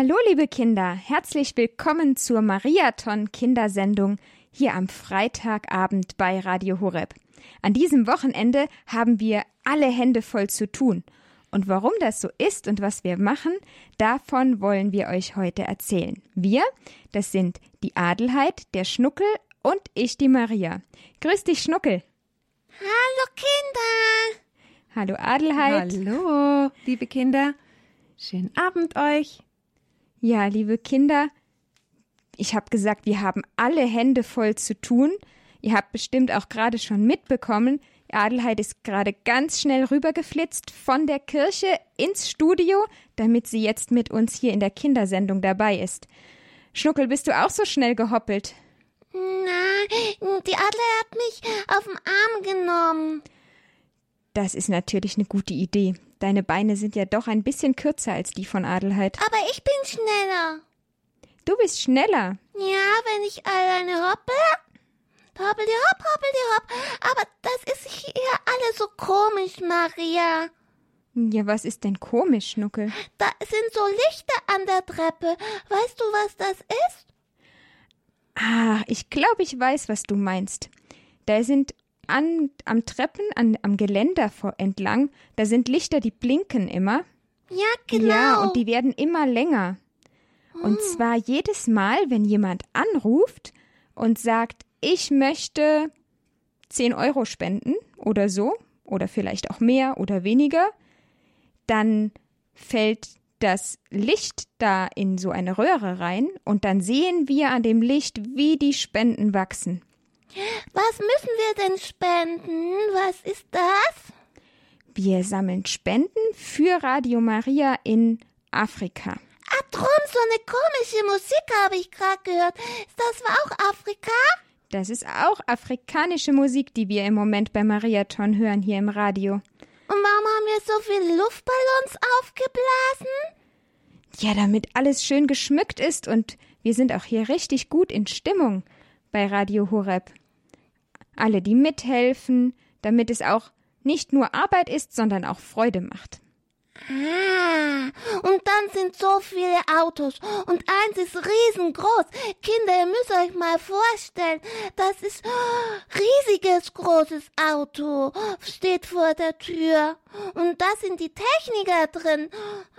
Hallo, liebe Kinder, herzlich willkommen zur Mariathon-Kindersendung hier am Freitagabend bei Radio Horeb. An diesem Wochenende haben wir alle Hände voll zu tun. Und warum das so ist und was wir machen, davon wollen wir euch heute erzählen. Wir, das sind die Adelheid, der Schnuckel und ich, die Maria. Grüß dich, Schnuckel. Hallo, Kinder. Hallo, Adelheid. Hallo, liebe Kinder. Schönen Abend euch. Ja, liebe Kinder, ich habe gesagt, wir haben alle Hände voll zu tun. Ihr habt bestimmt auch gerade schon mitbekommen, Adelheid ist gerade ganz schnell rübergeflitzt von der Kirche ins Studio, damit sie jetzt mit uns hier in der Kindersendung dabei ist. Schnuckel, bist du auch so schnell gehoppelt? Nein, die Adler hat mich auf den Arm genommen. Das ist natürlich eine gute Idee. Deine Beine sind ja doch ein bisschen kürzer als die von Adelheid. Aber ich bin schneller. Du bist schneller. Ja, wenn ich alleine hoppe. Hoppeli hopp, hoppeli hopp. Aber das ist hier alles so komisch, Maria. Ja, was ist denn komisch, Schnuckel? Da sind so Lichter an der Treppe. Weißt du, was das ist? Ah, ich glaube, ich weiß, was du meinst. Da sind an, am Treppen, an, am Geländer vor, entlang, da sind Lichter, die blinken immer. Ja, genau. Ja, und die werden immer länger. Und zwar jedes Mal, wenn jemand anruft und sagt, ich möchte 10 Euro spenden oder so, oder vielleicht auch mehr oder weniger, dann fällt das Licht da in so eine Röhre rein und dann sehen wir an dem Licht, wie die Spenden wachsen. Was müssen wir denn spenden? Was ist das? Wir sammeln Spenden für Radio Maria in Afrika. Ah, drum, so eine komische Musik habe ich gerade gehört. Das war auch Afrika? Das ist auch afrikanische Musik, die wir im Moment bei Mariathon hören hier im Radio. Und warum haben wir so viele Luftballons aufgeblasen? Ja, damit alles schön geschmückt ist und wir sind auch hier richtig gut in Stimmung bei Radio Horeb. Alle, die mithelfen, damit es auch nicht nur Arbeit ist, sondern auch Freude macht. Ah, und dann sind so viele Autos und eins ist riesengroß. Kinder, ihr müsst euch mal vorstellen, das ist riesiges großes Auto, steht vor der Tür. Und da sind die Techniker drin.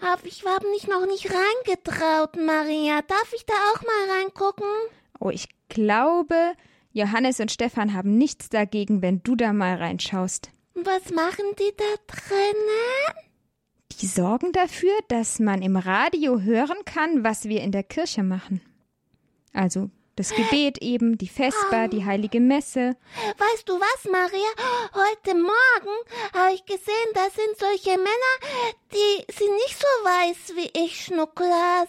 Aber ich habe mich noch nicht reingetraut, Maria. Darf ich da auch mal reingucken? Oh, ich glaube, Johannes und Stefan haben nichts dagegen, wenn du da mal reinschaust. Was machen die da drinnen? Die sorgen dafür, dass man im Radio hören kann, was wir in der Kirche machen. Also das Gebet eben, die Vesper, die heilige Messe. Weißt du was, Maria? Heute Morgen habe ich gesehen, da sind solche Männer, die sind nicht so weiß wie ich, Schnuckelhase.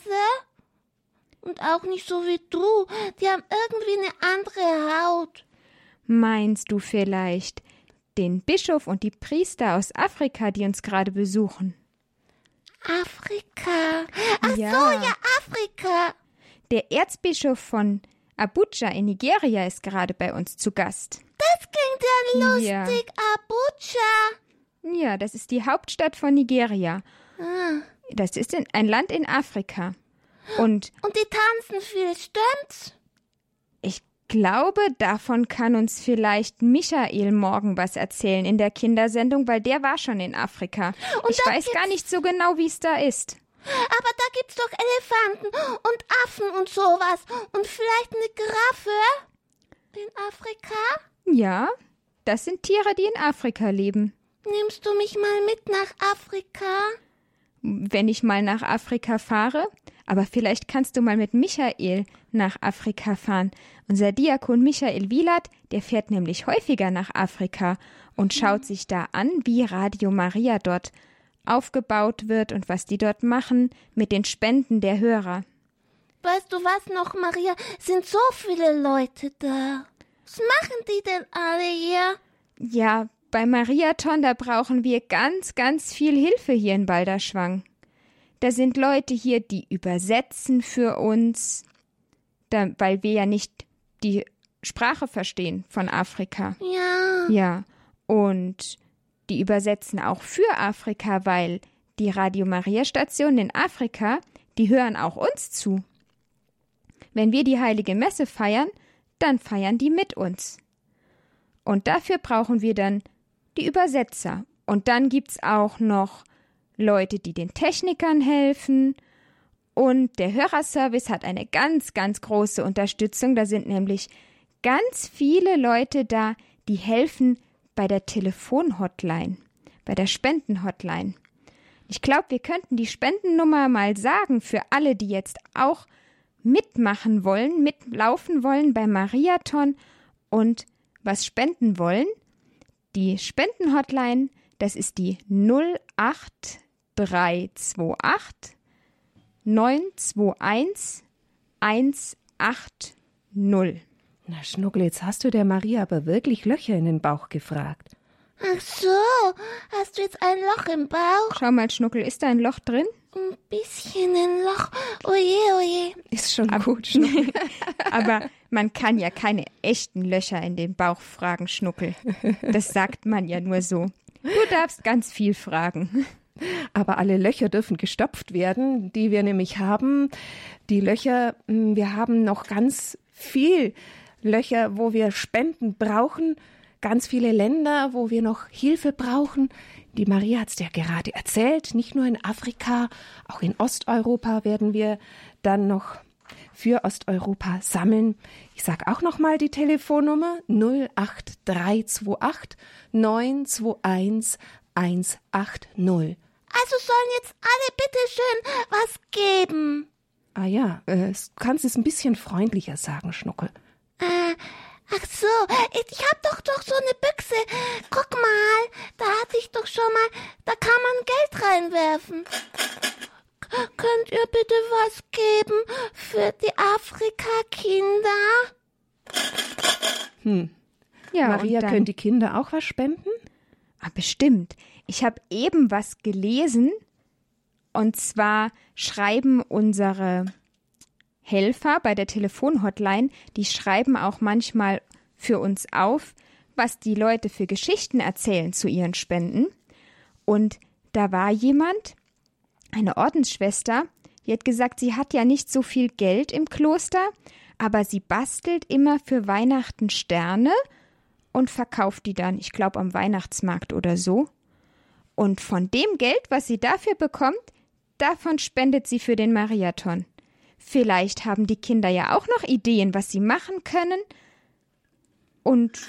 Und auch nicht so wie du. Die haben irgendwie eine andere Haut. Meinst du vielleicht den Bischof und die Priester aus Afrika, die uns gerade besuchen? Afrika. Ach Ja. so, ja, Afrika. Der Erzbischof von Abuja in Nigeria ist gerade bei uns zu Gast. Das klingt ja Ja. lustig, Abuja. Ja, das ist die Hauptstadt von Nigeria. Ah. Das ist in, ein Land in Afrika. Und Und die tanzen viel, stimmt's? ich glaube, davon kann uns vielleicht Michael morgen was erzählen in der Kindersendung, weil der war schon in Afrika. Und ich weiß gar nicht so genau, wie es da ist. Aber da gibt's doch Elefanten und Affen und sowas. Und vielleicht eine Giraffe? In Afrika? Ja, das sind Tiere, die in Afrika leben. Nimmst du mich mal mit nach Afrika? Wenn ich mal nach Afrika fahre. Aber vielleicht kannst du mal mit Michael nach Afrika fahren. Unser Diakon Michael Wielert, der fährt nämlich häufiger nach Afrika und schaut sich da an, wie Radio Maria dort aufgebaut wird und was die dort machen mit den Spenden der Hörer. Weißt du was noch, Maria? Sind so viele Leute da. Was machen die denn alle hier? Ja, bei Mariathon, da brauchen wir ganz, ganz viel Hilfe hier in Balderschwang. Da sind Leute hier, die übersetzen für uns, da, weil wir ja nicht die Sprache verstehen von Afrika. Ja. Ja, und die übersetzen auch für Afrika, weil die Radio Maria Stationen in Afrika, die hören auch uns zu. Wenn wir die heilige Messe feiern, dann feiern die mit uns. Und dafür brauchen wir dann die Übersetzer. Und dann gibt's auch noch Leute, die den Technikern helfen. Und der Hörerservice hat eine ganz, ganz große Unterstützung. Da sind nämlich ganz viele Leute da, die helfen bei der Telefonhotline, bei der Spendenhotline. Ich glaube, wir könnten die Spendennummer mal sagen für alle, die jetzt auch mitmachen wollen, mitlaufen wollen bei Mariathon und was spenden wollen. Die Spendenhotline, das ist die 08328 921 180. Na, Schnuckel, jetzt hast du der Maria aber wirklich Löcher in den Bauch gefragt. Ach so, hast du jetzt ein Loch im Bauch? Schau mal, Schnuckel, ist da ein Loch drin? Ein bisschen ein Loch. Oje, oje. Ist schon gut, Schnuckel. Aber man kann ja keine echten Löcher in den Bauch fragen, Schnuckel. Das sagt man ja nur so. Du darfst ganz viel fragen. Aber alle Löcher dürfen gestopft werden, die wir nämlich haben. Die Löcher, hm, wir haben noch ganz viel Löcher, wo wir Spenden brauchen. Ganz viele Länder, wo wir noch Hilfe brauchen. Die Maria hat es ja gerade erzählt. Nicht nur in Afrika, auch in Osteuropa werden wir dann noch für Osteuropa sammeln. Ich sage auch noch mal die Telefonnummer 08328 921 180. Also sollen jetzt alle bitteschön was geben. Ah ja, äh, kannst es ein bisschen freundlicher sagen, Schnuckel. Äh, ach so, ich hab doch doch so eine Büchse. Guck mal, da hatte ich doch schon mal, da kann man Geld reinwerfen. K könnt ihr bitte was geben für die Afrika-Kinder? Hm. Ja, Maria, können die Kinder auch was spenden? Ah, bestimmt. Ich habe eben was gelesen. Und zwar schreiben unsere Helfer bei der Telefonhotline, die schreiben auch manchmal für uns auf, was die Leute für Geschichten erzählen zu ihren Spenden. Und da war jemand, eine Ordensschwester, die hat gesagt, sie hat ja nicht so viel Geld im Kloster, aber sie bastelt immer für Weihnachten Sterne und verkauft die dann, ich glaube, am Weihnachtsmarkt oder so. Und von dem Geld, was sie dafür bekommt, davon spendet sie für den Mariathon. Vielleicht haben die Kinder ja auch noch Ideen, was sie machen können. Und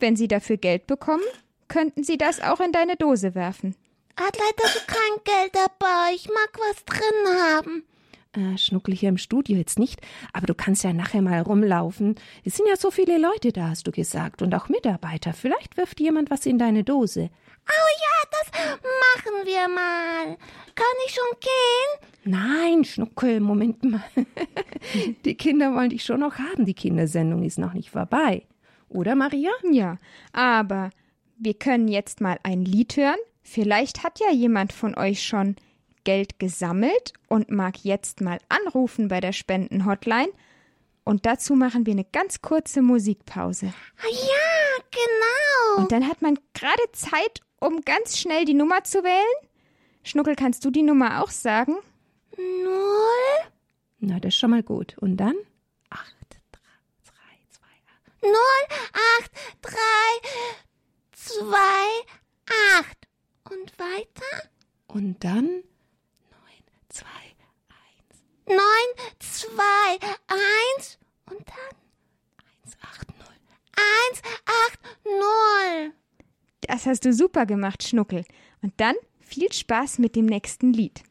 wenn sie dafür Geld bekommen, könnten sie das auch in deine Dose werfen. Hat leider kein Geld dabei. Ich mag was drin haben. Äh, Schnuckel hier im Studio jetzt nicht, aber du kannst ja nachher mal rumlaufen. Es sind ja so viele Leute da, hast du gesagt, und auch Mitarbeiter. Vielleicht wirft jemand was in deine Dose. Oh ja, das machen wir mal. Kann ich schon gehen? Nein, Schnuckel, Moment mal. Die Kinder wollen dich schon noch haben. Die Kindersendung ist noch nicht vorbei. Oder, Maria? Ja, aber wir können jetzt mal ein Lied hören. Vielleicht hat ja jemand von euch schon Geld gesammelt und mag jetzt mal anrufen bei der Spendenhotline. Und dazu machen wir eine ganz kurze Musikpause. Ah ja, genau. Und dann hat man gerade Zeit, um ganz schnell die Nummer zu wählen. Schnuckel, kannst du die Nummer auch sagen? Null, Na, das ist schon mal gut. Und dann? Acht, drei, drei, zwei, acht. null, acht, drei, zwei, acht. Und weiter? Und dann? Zwei, eins, Neun, zwei, eins. Und dann? eins, acht, null. Eins, acht, null. Das hast du super gemacht, Schnuckel. Und dann viel Spaß mit dem nächsten Lied.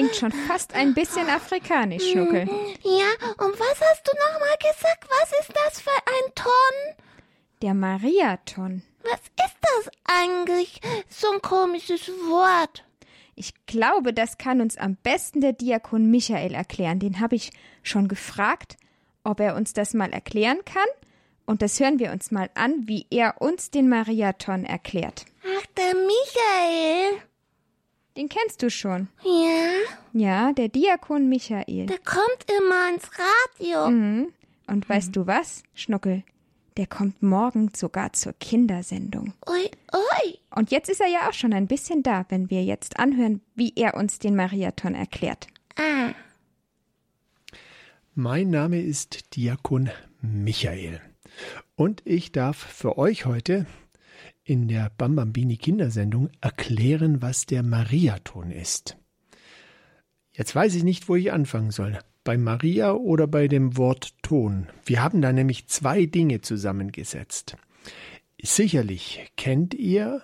Klingt schon fast ein bisschen afrikanisch, Schnuckel. Ja, und was hast du nochmal gesagt? Was ist das für ein Ton? Der Mariaton. Was ist das eigentlich? So ein komisches Wort. Ich glaube, das kann uns am besten der Diakon Michael erklären. Den habe ich schon gefragt, ob er uns das mal erklären kann. Und das hören wir uns mal an, wie er uns den Mariaton erklärt. Ach, der Michael. Den kennst du schon. Ja, Ja, der Diakon Michael. der kommt immer ins Radio. Mhm. Und weißt du was, Schnuckel? Der kommt morgen sogar zur Kindersendung. Ui, ui. Und jetzt ist er ja auch schon ein bisschen da, wenn wir jetzt anhören, wie er uns den Mariathon erklärt. Ah, Mein Name ist Diakon Michael und ich darf für euch heute in der Bambambini Kindersendung erklären, was der Mariaton ist. Jetzt weiß ich nicht, wo ich anfangen soll. Bei Maria oder bei dem Wort Ton. Wir haben da nämlich zwei Dinge zusammengesetzt. Sicherlich kennt ihr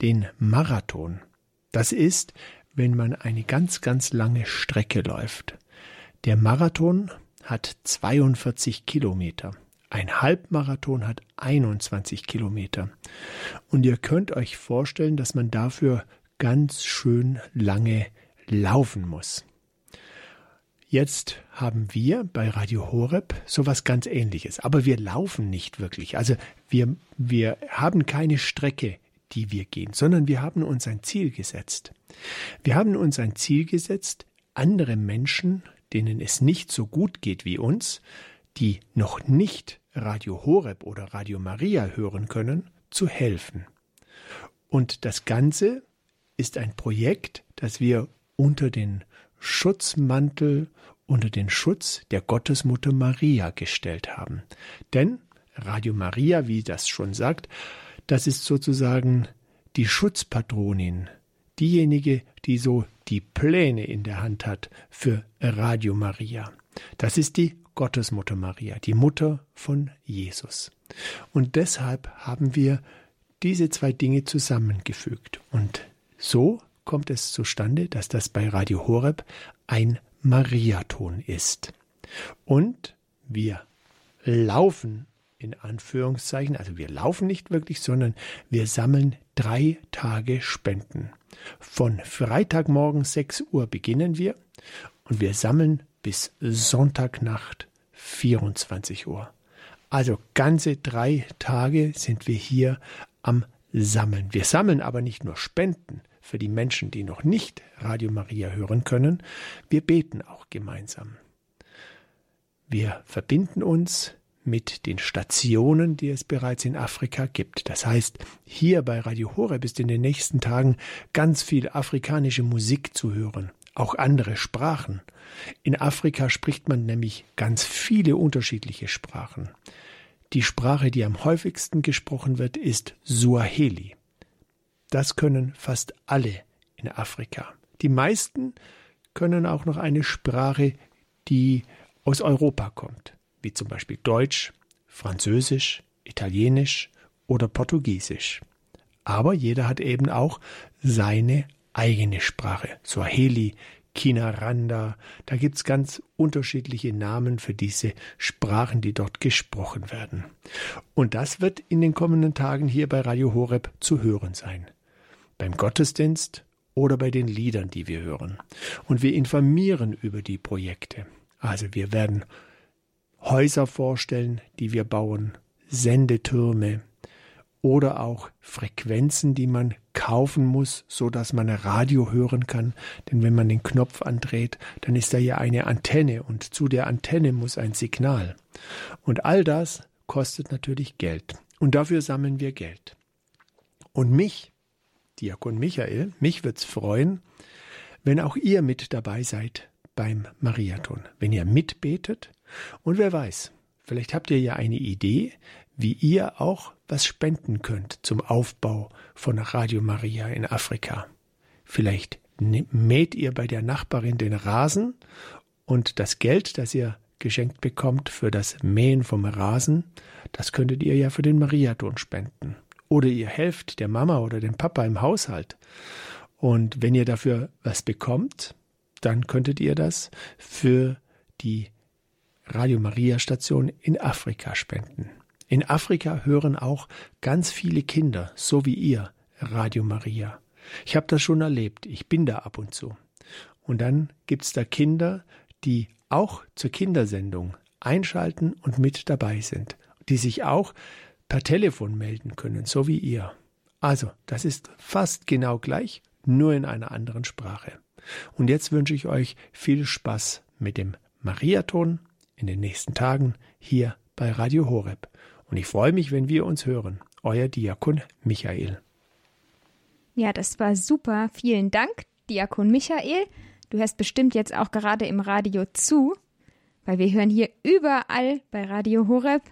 den Marathon. Das ist, wenn man eine ganz, ganz lange Strecke läuft. Der Marathon hat 42 Kilometer. Ein Halbmarathon hat 21 Kilometer. Und ihr könnt euch vorstellen, dass man dafür ganz schön lange laufen muss. Jetzt haben wir bei Radio Horeb sowas ganz ähnliches, aber wir laufen nicht wirklich. Also wir, wir haben keine Strecke, die wir gehen, sondern wir haben uns ein Ziel gesetzt. Wir haben uns ein Ziel gesetzt, andere Menschen, denen es nicht so gut geht wie uns, die noch nicht Radio Horeb oder Radio Maria hören können, zu helfen. Und das Ganze ist ein Projekt, das wir unter den Schutzmantel, unter den Schutz der Gottesmutter Maria gestellt haben. Denn Radio Maria, wie das schon sagt, das ist sozusagen die Schutzpatronin, diejenige, die so die Pläne in der Hand hat für Radio Maria. Das ist die Gottesmutter Maria, die Mutter von Jesus. Und deshalb haben wir diese zwei Dinge zusammengefügt. Und so kommt es zustande, dass das bei Radio Horeb ein Mariaton ist. Und wir laufen in Anführungszeichen, also wir laufen nicht wirklich, sondern wir sammeln drei Tage Spenden. Von Freitagmorgen 6 Uhr beginnen wir und wir sammeln bis Sonntagnacht 24 Uhr. Also ganze drei Tage sind wir hier am Sammeln. Wir sammeln aber nicht nur Spenden für die Menschen, die noch nicht Radio Maria hören können, wir beten auch gemeinsam. Wir verbinden uns mit den Stationen, die es bereits in Afrika gibt. Das heißt, hier bei Radio Horeb ist in den nächsten Tagen ganz viel afrikanische Musik zu hören, auch andere Sprachen. In Afrika spricht man nämlich ganz viele unterschiedliche Sprachen. Die Sprache, die am häufigsten gesprochen wird, ist Suaheli. Das können fast alle in Afrika. Die meisten können auch noch eine Sprache, die aus Europa kommt, wie zum Beispiel Deutsch, Französisch, Italienisch oder Portugiesisch. Aber jeder hat eben auch seine eigene Sprache. Swahili, Kinaranda, da gibt's ganz unterschiedliche Namen für diese Sprachen, die dort gesprochen werden. Und das wird in den kommenden Tagen hier bei Radio Horeb zu hören sein. Beim Gottesdienst oder bei den Liedern, die wir hören. Und wir informieren über die Projekte. Also wir werden Häuser vorstellen, die wir bauen, Sendetürme oder auch Frequenzen, die man kaufen muss, so dass man Radio hören kann. Denn wenn man den Knopf andreht, dann ist da ja eine Antenne und zu der Antenne muss ein Signal. Und all das kostet natürlich Geld. Und dafür sammeln wir Geld. Und mich, Diakon Michael, mich wird's freuen, wenn auch ihr mit dabei seid beim Mariathon, wenn ihr mitbetet und wer weiß, vielleicht habt ihr ja eine Idee, wie ihr auch was spenden könnt zum Aufbau von Radio Maria in Afrika. Vielleicht mäht ihr bei der Nachbarin den Rasen und das Geld, das ihr geschenkt bekommt für das Mähen vom Rasen, das könntet ihr ja für den Mariaton spenden. Oder ihr helft der Mama oder dem Papa im Haushalt. Und wenn ihr dafür was bekommt, dann könntet ihr das für die Radio Maria Station in Afrika spenden. In Afrika hören auch ganz viele Kinder, so wie ihr, Radio Maria. Ich habe das schon erlebt, ich bin da ab und zu. Und dann gibt's da Kinder, die auch zur Kindersendung einschalten und mit dabei sind, die sich auch per Telefon melden können, so wie ihr. Also, das ist fast genau gleich, nur in einer anderen Sprache. Und jetzt wünsche ich euch viel Spaß mit dem Mariaton in den nächsten Tagen hier bei Radio Horeb. Und ich freue mich, wenn wir uns hören. Euer Diakon Michael. Ja, das war super. Vielen Dank, Diakon Michael. Du hörst bestimmt jetzt auch gerade im Radio zu, weil wir hören hier überall bei Radio Horeb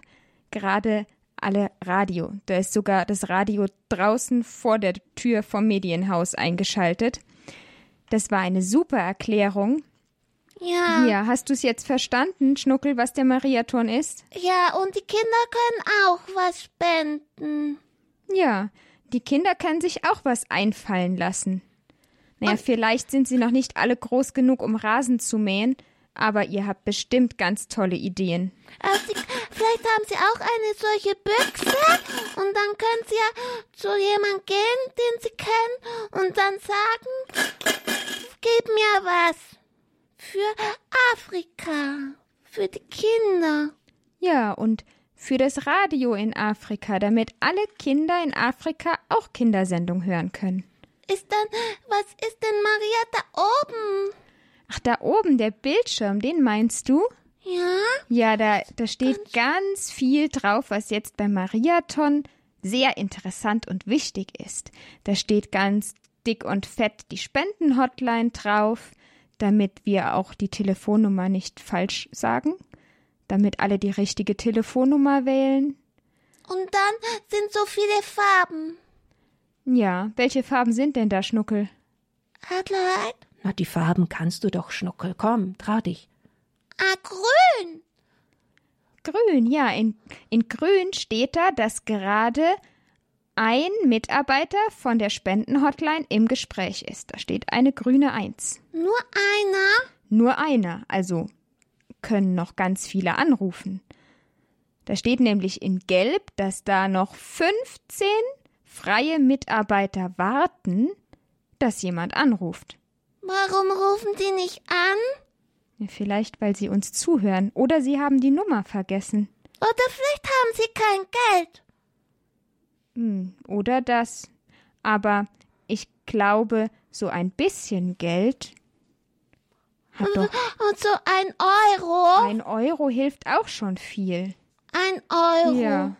gerade alle Radio. Da ist sogar das Radio draußen vor der Tür vom Medienhaus eingeschaltet. Das war eine super Erklärung. Ja. Ja, hast du es jetzt verstanden, Schnuckel, was der Mariathon ist? Ja, und die Kinder können auch was spenden. Ja, die Kinder können sich auch was einfallen lassen. Naja, vielleicht sind sie noch nicht alle groß genug, um Rasen zu mähen, aber ihr habt bestimmt ganz tolle Ideen. Also sie, vielleicht haben sie auch eine solche Büchse und dann können sie ja zu jemandem gehen, den sie kennen und dann sagen, gib mir was für Afrika, für die Kinder. Ja, und für das Radio in Afrika, damit alle Kinder in Afrika auch Kindersendung hören können. Ist dann, was ist denn Maria da oben? Ach, da oben der Bildschirm, den meinst du? Ja? Ja, da, da steht ganz viel drauf, was jetzt beim Mariathon sehr interessant und wichtig ist. Da steht ganz dick und fett die Spendenhotline drauf, damit wir auch die Telefonnummer nicht falsch sagen, damit alle die richtige Telefonnummer wählen. Und dann sind so viele Farben. Ja, welche Farben sind denn da, Schnuckel? Adlerheit? Na, die Farben kannst du doch, Schnuckel. Komm, trau dich. Ah, grün. Grün, ja, in, in Grün steht da, dass gerade ein Mitarbeiter von der Spendenhotline im Gespräch ist. Da steht eine grüne Eins. Nur einer? Nur einer, also können noch ganz viele anrufen. Da steht nämlich in Gelb, dass da noch 15 freie Mitarbeiter warten, dass jemand anruft. Warum rufen die nicht an? Vielleicht, weil sie uns zuhören oder sie haben die Nummer vergessen. Oder vielleicht haben sie kein Geld. Hm, oder das. Aber ich glaube, so ein bisschen Geld hat doch Und so ein Euro. ein Euro hilft auch schon viel. Ein Euro. Ja.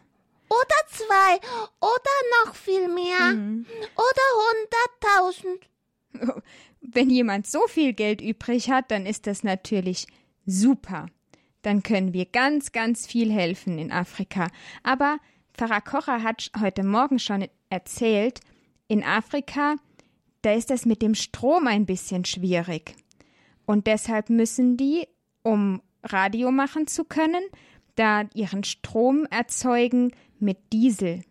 Oder zwei. Oder noch viel mehr. Mhm. Oder hunderttausend. Wenn jemand so viel Geld übrig hat, dann ist das natürlich super. Dann können wir ganz, ganz viel helfen in Afrika. Aber Pfarrer Kocher hat heute Morgen schon erzählt, in Afrika, da ist das mit dem Strom ein bisschen schwierig. Und deshalb müssen die, um Radio machen zu können, da ihren Strom erzeugen mit Diesel.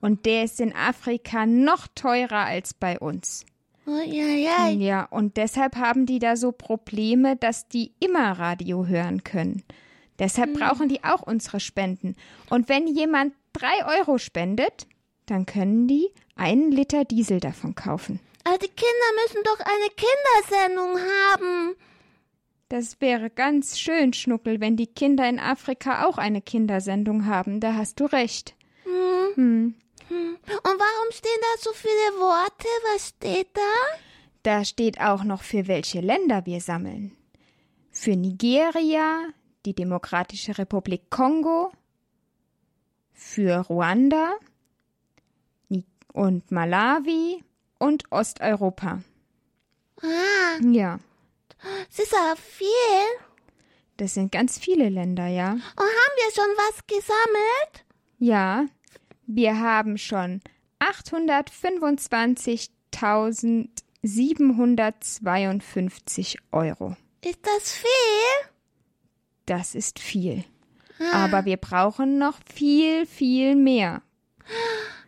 Und der ist in Afrika noch teurer als bei uns. Oh, ja, ja. Ja, und deshalb haben die da so Probleme, dass die immer Radio hören können. Deshalb brauchen die auch unsere Spenden. Und wenn jemand drei Euro spendet, dann können die einen Liter Diesel davon kaufen. Aber die Kinder müssen doch eine Kindersendung haben. Das wäre ganz schön, Schnuckel, wenn die Kinder in Afrika auch eine Kindersendung haben. Da hast du recht. Hm. Und warum stehen da so viele Worte? Was steht da? Da steht auch noch, für welche Länder wir sammeln. Für Nigeria, die Demokratische Republik Kongo, für Ruanda und Malawi und Osteuropa. Ah, Ja, es ist aber viel. das sind ganz viele Länder, ja. Und haben wir schon was gesammelt? Ja, Wir haben schon 825.752 Euro. Ist das viel? Das ist viel. Aber wir brauchen noch viel, viel mehr.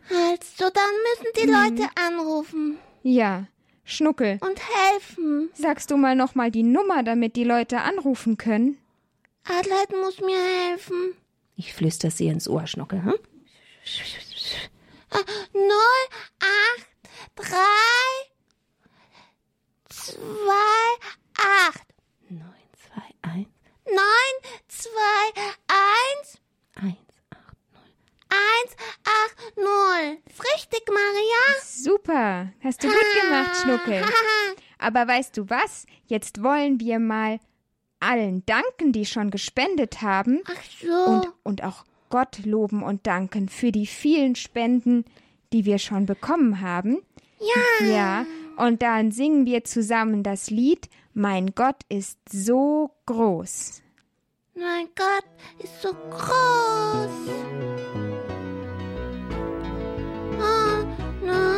Also, dann müssen die Leute anrufen Ja, Schnuckel, und helfen. sagst du mal nochmal die Nummer, damit die Leute anrufen können? Adelheid muss mir helfen. Ich flüster sie ins Ohr, Schnuckel. Hm? Null, acht, drei, zwei, acht, Neun, zwei, eins, neun, zwei, eins, eins, acht. eins, acht, null. Ist richtig, Maria? Super, hast du gut gemacht, Schnuckel. Aber weißt du was? Jetzt wollen wir mal allen danken, die schon gespendet haben Ach so. und, und auch Gott loben und danken für die vielen Spenden, die wir schon bekommen haben. ja. Ja, und dann singen wir zusammen das Lied Mein Gott ist so groß. Mein Gott ist so groß. Ah, na,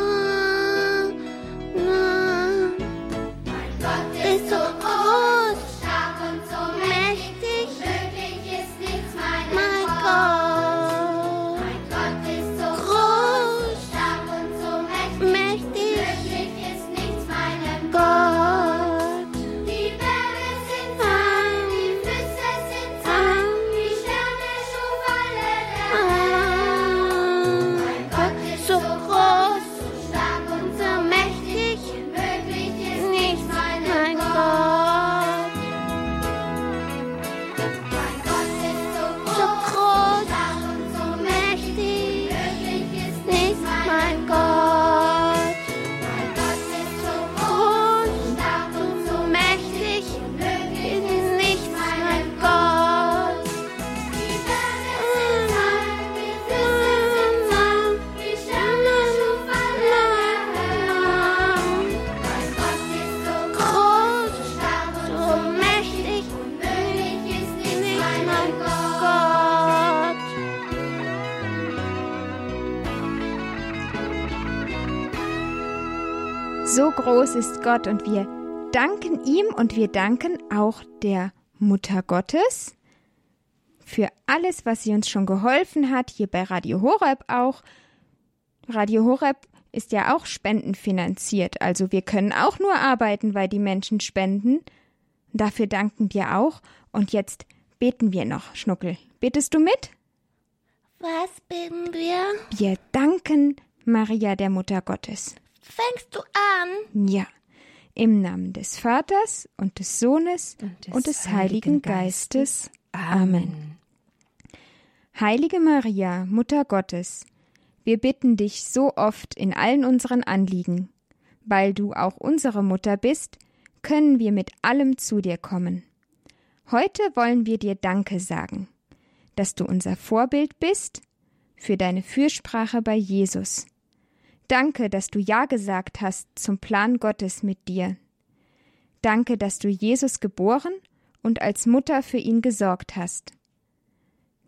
groß ist Gott und wir danken ihm und wir danken auch der Mutter Gottes für alles, was sie uns schon geholfen hat, hier bei Radio Horeb auch. Radio Horeb ist ja auch spendenfinanziert, also wir können auch nur arbeiten, weil die Menschen spenden. Dafür danken wir auch. Und jetzt beten wir noch, Schnuckel. Betest du mit? Was beten wir? Wir danken Maria, der Mutter Gottes. Fängst du an? Ja. Im Namen des Vaters und des Sohnes und des, Heiligen Geistes. Amen. Heilige Maria, Mutter Gottes, wir bitten dich so oft in allen unseren Anliegen. Weil du auch unsere Mutter bist, können wir mit allem zu dir kommen. Heute wollen wir dir Danke sagen, dass du unser Vorbild bist für deine Fürsprache bei Jesus. Danke, dass du Ja gesagt hast zum Plan Gottes mit dir. Danke, dass du Jesus geboren und als Mutter für ihn gesorgt hast.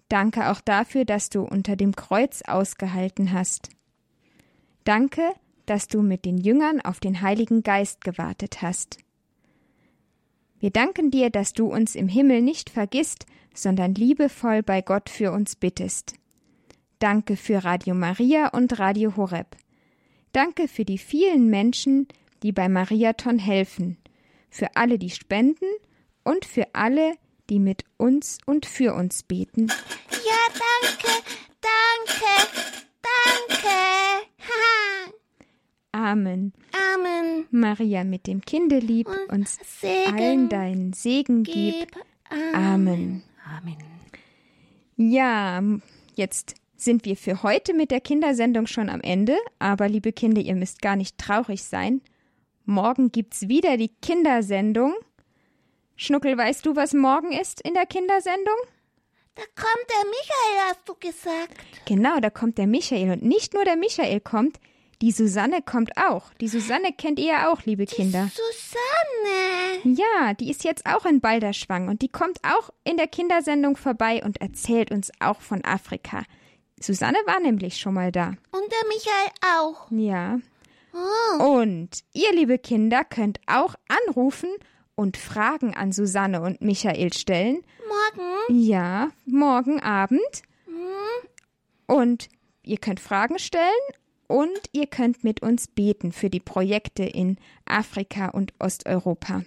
Danke auch dafür, dass du unter dem Kreuz ausgehalten hast. Danke, dass du mit den Jüngern auf den Heiligen Geist gewartet hast. Wir danken dir, dass du uns im Himmel nicht vergisst, sondern liebevoll bei Gott für uns bittest. Danke für Radio Maria und Radio Horeb. Danke für die vielen Menschen, die bei Mariathon helfen, für alle, die spenden und für alle, die mit uns und für uns beten. Ja, danke, danke, danke. Amen. Amen. Maria mit dem Kindelieb Und uns Segen allen deinen Segen gib. Gib. Amen. Amen. Ja, jetzt sind wir für heute mit der Kindersendung schon am Ende, aber liebe Kinder, ihr müsst gar nicht traurig sein. Morgen gibt's wieder die Kindersendung. Schnuckel, weißt du, was morgen ist in der Kindersendung? Da kommt der Michael, hast du gesagt. Genau, da kommt der Michael und nicht nur der Michael kommt, die Susanne kommt auch. Die Susanne kennt ihr ja auch, liebe Kinder. Susanne. Ja, die ist jetzt auch in Balderschwang und die kommt auch in der Kindersendung vorbei und erzählt uns auch von Afrika. Susanne war nämlich schon mal da. Und der Michael auch. Ja. Oh. Und ihr, liebe Kinder, könnt auch anrufen und Fragen an Susanne und Michael stellen. Morgen. Ja, morgen Abend. Und ihr könnt Fragen stellen und ihr könnt mit uns beten für die Projekte in Afrika und Osteuropa.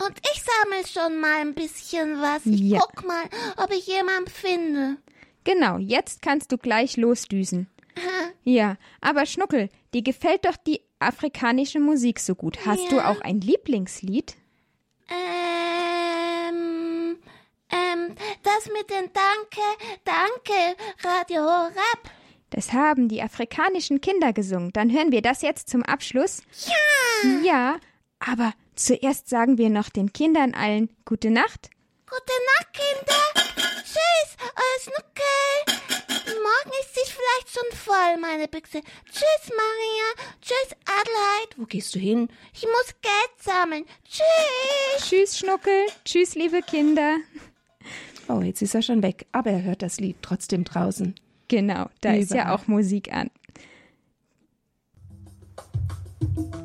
Und ich sammle schon mal ein bisschen was. Ich Ja. guck mal, ob ich jemand finde. Genau, jetzt kannst du gleich losdüsen. Ja, aber Schnuckel, dir gefällt doch die afrikanische Musik so gut. Hast du Ja. auch ein Lieblingslied? Ähm, ähm, das mit den Danke, Danke, Radio Horeb. Das haben die afrikanischen Kinder gesungen. Dann hören wir das jetzt zum Abschluss. Ja. Ja, aber zuerst sagen wir noch den Kindern allen gute Nacht. Gute Nacht, Kinder. Tschüss, euer Snuckel. Morgen ist sie vielleicht schon voll, meine Büchse. Tschüss, Maria. Tschüss, Adelheid. Wo gehst du hin? Ich muss Geld sammeln. Tschüss. Tschüss, Schnuckel. Tschüss, liebe Kinder. Oh, jetzt ist er schon weg, aber er hört das Lied trotzdem draußen. Genau, da Lieber. ist ja auch Musik an. Thank you.